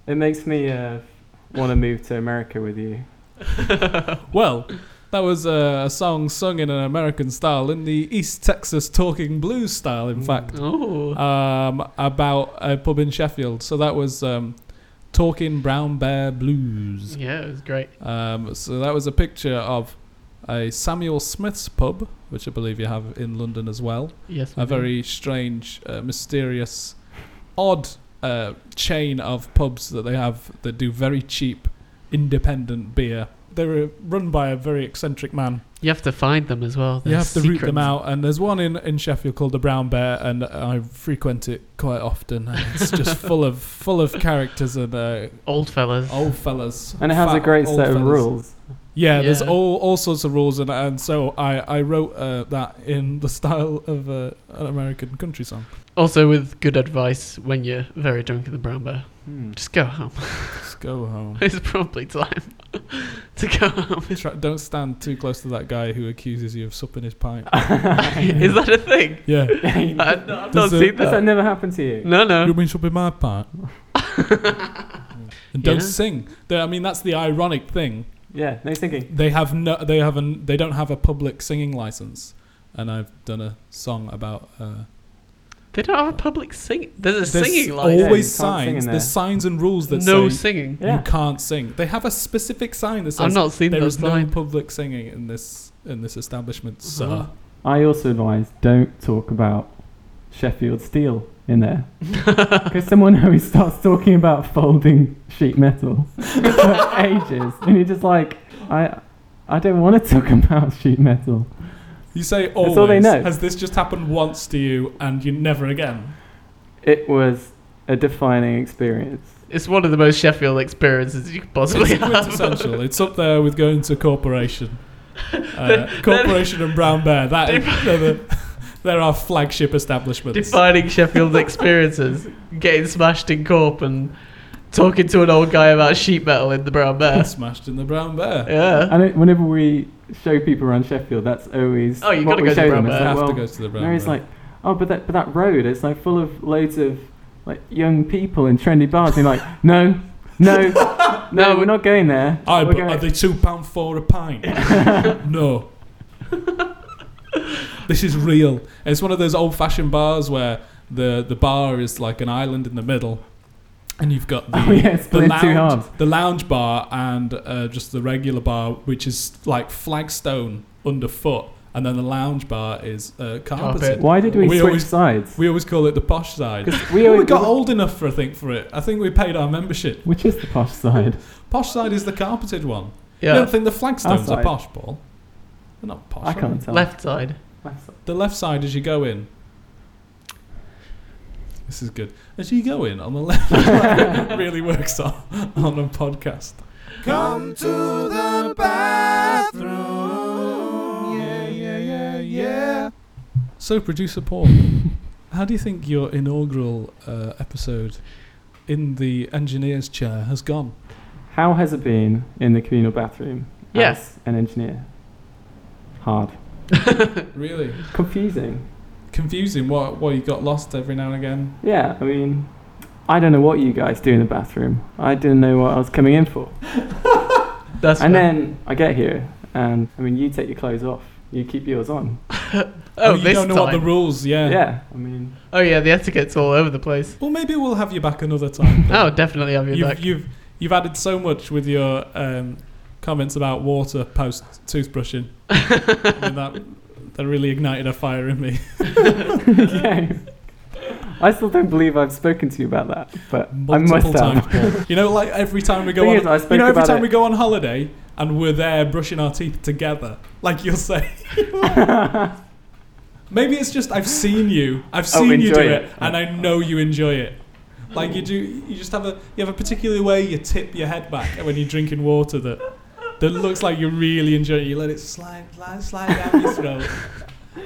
It makes me uh, want to move to America with you. Well, that was a, a song sung in an American style, in the East Texas talking blues style, in fact, Oh. um, about a pub in Sheffield. So that was um, Talking Brown Bear Blues. Yeah, it was great. Um, so that was a picture of a Samuel Smith's pub, which I believe you have in London as well. Yes, A do. very strange, uh, mysterious, odd uh, chain of pubs that they have that do very cheap, independent beer. They're uh, run by a very eccentric man. You have to find them as well. You They're have to root them out, and there's one in, in Sheffield called the Brown Bear, and I frequent it quite often. And it's just full of full of characters and uh, Old fellas. old fellas, And it has a great old set of fellas. rules. Yeah, there's all all sorts of rules, and and so I I wrote uh, that in the style of uh, an American country song. Also, with good advice when you're very drunk in the brown bear, Hmm. just go home. Just go home. it's probably time to go home. Try, don't stand too close to that guy who accuses you of supping his pint. Is that a thing? Yeah. I, I've not Does it- seen Has that that. never happened to you? No, no. You mean supping my pint? and don't Yeah. sing. They- I mean, that's the ironic thing. Yeah, no singing. They have no. They have an. They don't have a public singing license, and I've done a song about. Uh, They don't have a public sing. There's a there's singing always license. Yeah, you can't sing signs. There's signs and rules that say no say singing. Yeah. you can't sing. They have a specific sign that says I've not seen there those is no signs. public singing in this in this establishment, sir. Uh-huh. I also advise don't talk about Sheffield Steel in there. Because someone always starts talking about folding sheet metal for ages. And you're just like, I, I don't want to talk about sheet metal. You say always. all they know. Has this just happened once to you and you never again? It was a defining experience. It's one of the most Sheffield experiences you could possibly It's have. quintessential. it's up there with going to corporation. Uh, corporation and Brown Bear. That is, they're, our flagship establishments. Defining Sheffield experiences, getting smashed in corp and talking to an old guy about sheet metal in the brown bear. Smashed in the Brown Bear. Yeah. And it, whenever we show people around Sheffield, that's always Oh, you what gotta we go to show Brown Bear. like, Have to well, go to the Brown Mary's Bear. like, oh, but that but that road, it's like full of loads of like young people in trendy bars. And you're like, no, no, no, we're not going there. Aye, We're but going- are they two pound four a pint? no. This is real. It's one of those old fashioned bars where the the bar is like an island in the middle, and you've got the Oh, yeah, the split in two lounge, the lounge bar and uh, just the regular bar, which is like flagstone underfoot, and then the lounge bar is uh, carpeted. Why did we, switch always, sides? We always call it the posh side. we we, got old enough for I think for it. I think we paid our membership. Which is the posh side? Posh side is the carpeted one. Yeah. You don't think the flagstones are posh, Paul? They're not posh. I can't they? tell. Left side. The left side as you go in. This is good. As you go in on the left, it really works on, on a podcast. Come to the bathroom. Yeah, yeah, yeah, yeah. So, producer Paul, how do you think your inaugural uh, episode in the engineer's chair has gone? How has it been in the communal bathroom Yes. as an engineer? Hard. Really Confusing. confusing. What? What you got lost every now and again? Yeah, I mean, I don't know what you guys do in the bathroom. I didn't know what I was coming in for. That's and fair. then I get here, and I mean, you take your clothes off, you keep yours on. Oh, you this don't know time. what the rules. Yeah. Yeah, I mean, Oh yeah, the etiquette's all over the place. Well, maybe we'll have you back another time. Oh, definitely have you you've, back. You've you've added so much with your um, comments about water post toothbrushing. I mean, that that really ignited a fire in me. yeah. I still don't believe I've spoken to you about that, but I must Multiple times. have. You know, like every time we go Thing on, is, you know, every time it- we go on holiday and we're there brushing our teeth together, like you'll say. Maybe it's just I've seen you, I've Oh, seen you do it, it. and I know you enjoy it. Like you mm. do, you just have a you have a particular way you tip your head back when you're drinking water that that looks like you're really enjoying it. You let it slide, slide, slide down your throat.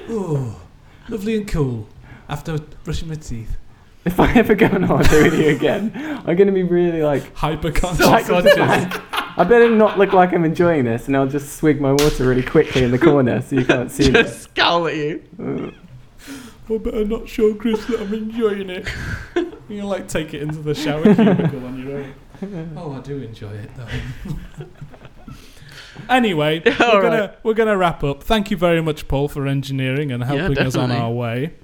Oh, lovely and cool. After brushing my teeth, If I ever go on holiday with you again, I'm going to be really like hyper like, conscious. I better not look like I'm enjoying this, and I'll just swig my water really quickly in the corner so you can't see me. Just scowl at you. Uh, I better not show Chris that I'm enjoying it. You can like take it into the shower cubicle on your own. Oh, I do enjoy it though. Anyway, we're All gonna we're gonna wrap up. Thank you very much, Paul, for engineering and helping us on our way.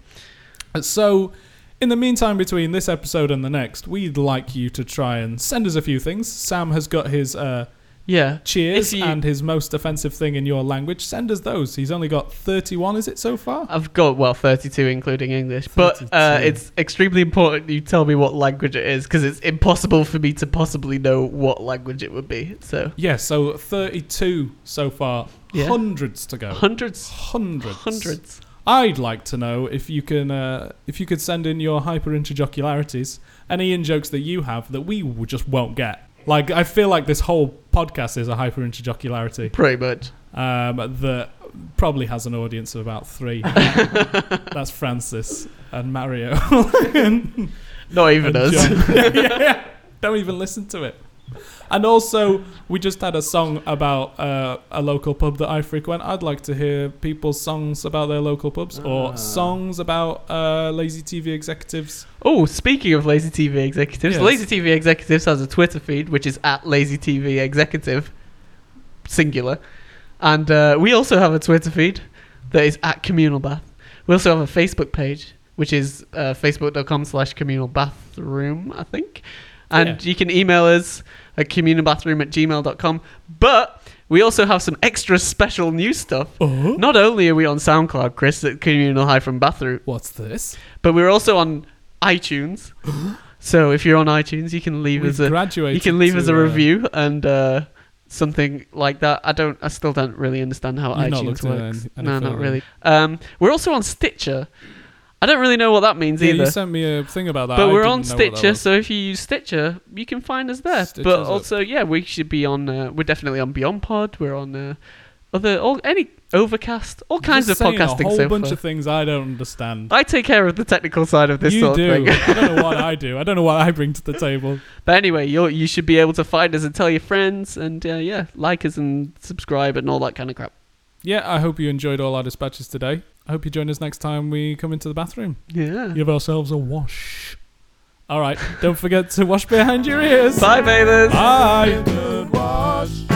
So, in the meantime, between this episode and the next, we'd like you to try and send us a few things. Sam has got his uh, Yeah. cheers you- and his most offensive thing in your language. Send us those. He's only got thirty-one. Is it so far? I've got well 32 including English, but uh, it's extremely important you tell me what language it is because it's impossible for me to possibly know what language it would be. So Yeah, so 32 so far. Yeah. Hundreds to go. Hundreds. Hundreds. Hundreds. I'd like to know if you can uh, if you could send in your hyper interjocularities, any in jokes that you have that we just won't get. Like I feel like this whole podcast is a hyper interjocularity. Pretty much. Um, that probably has an audience of about three. That's Francis and Mario. Not even And us. Yeah, yeah, yeah. Don't even listen to it. And also, we just had a song about uh, a local pub that I frequent. I'd like to hear people's songs about their local pubs or songs about uh, lazy TV executives. Oh, speaking of Lazy TV Executives, Yes. Lazy TV Executives has a Twitter feed which is at Lazy TV Executive, singular, and uh, we also have a Twitter feed that is at Communal Bath. We also have a Facebook page which is uh, facebook.com/slash Communal Bathroom, I think, and you can email us at communalbathroom at gmail.com. But we also have some extra special new stuff. Uh-huh. Not only are we on SoundCloud, Chris, at communal hyphen bathroom. What's this? But we're also on iTunes. so if you're on iTunes, you can leave We've us a you can leave us a uh, review and uh, something like that. I don't. I still don't really understand how iTunes works. no, not really. Um, we're also on Stitcher. I don't really know what that means Yeah, either. you sent me a thing about that. But I we're on know what that Stitcher, so if you use Stitcher, you can find us there. Stitcher's but up. also, yeah, we should be on. Uh, we're definitely on BeyondPod. We're on uh, other all any Overcast, all kinds of podcasting. A whole so bunch far. of things I don't understand. I take care of the technical side of this you sort do. of thing. I don't know what I do. I don't know what I bring to the table. But anyway, you you should be able to find us and tell your friends and uh, yeah, like us and subscribe and all that kind of crap. Yeah, I hope you enjoyed all our dispatches today. I hope you join us next time we come into the bathroom. Yeah. Give ourselves a wash. All right. Don't forget to wash behind your ears. Bye, bathers. Bye.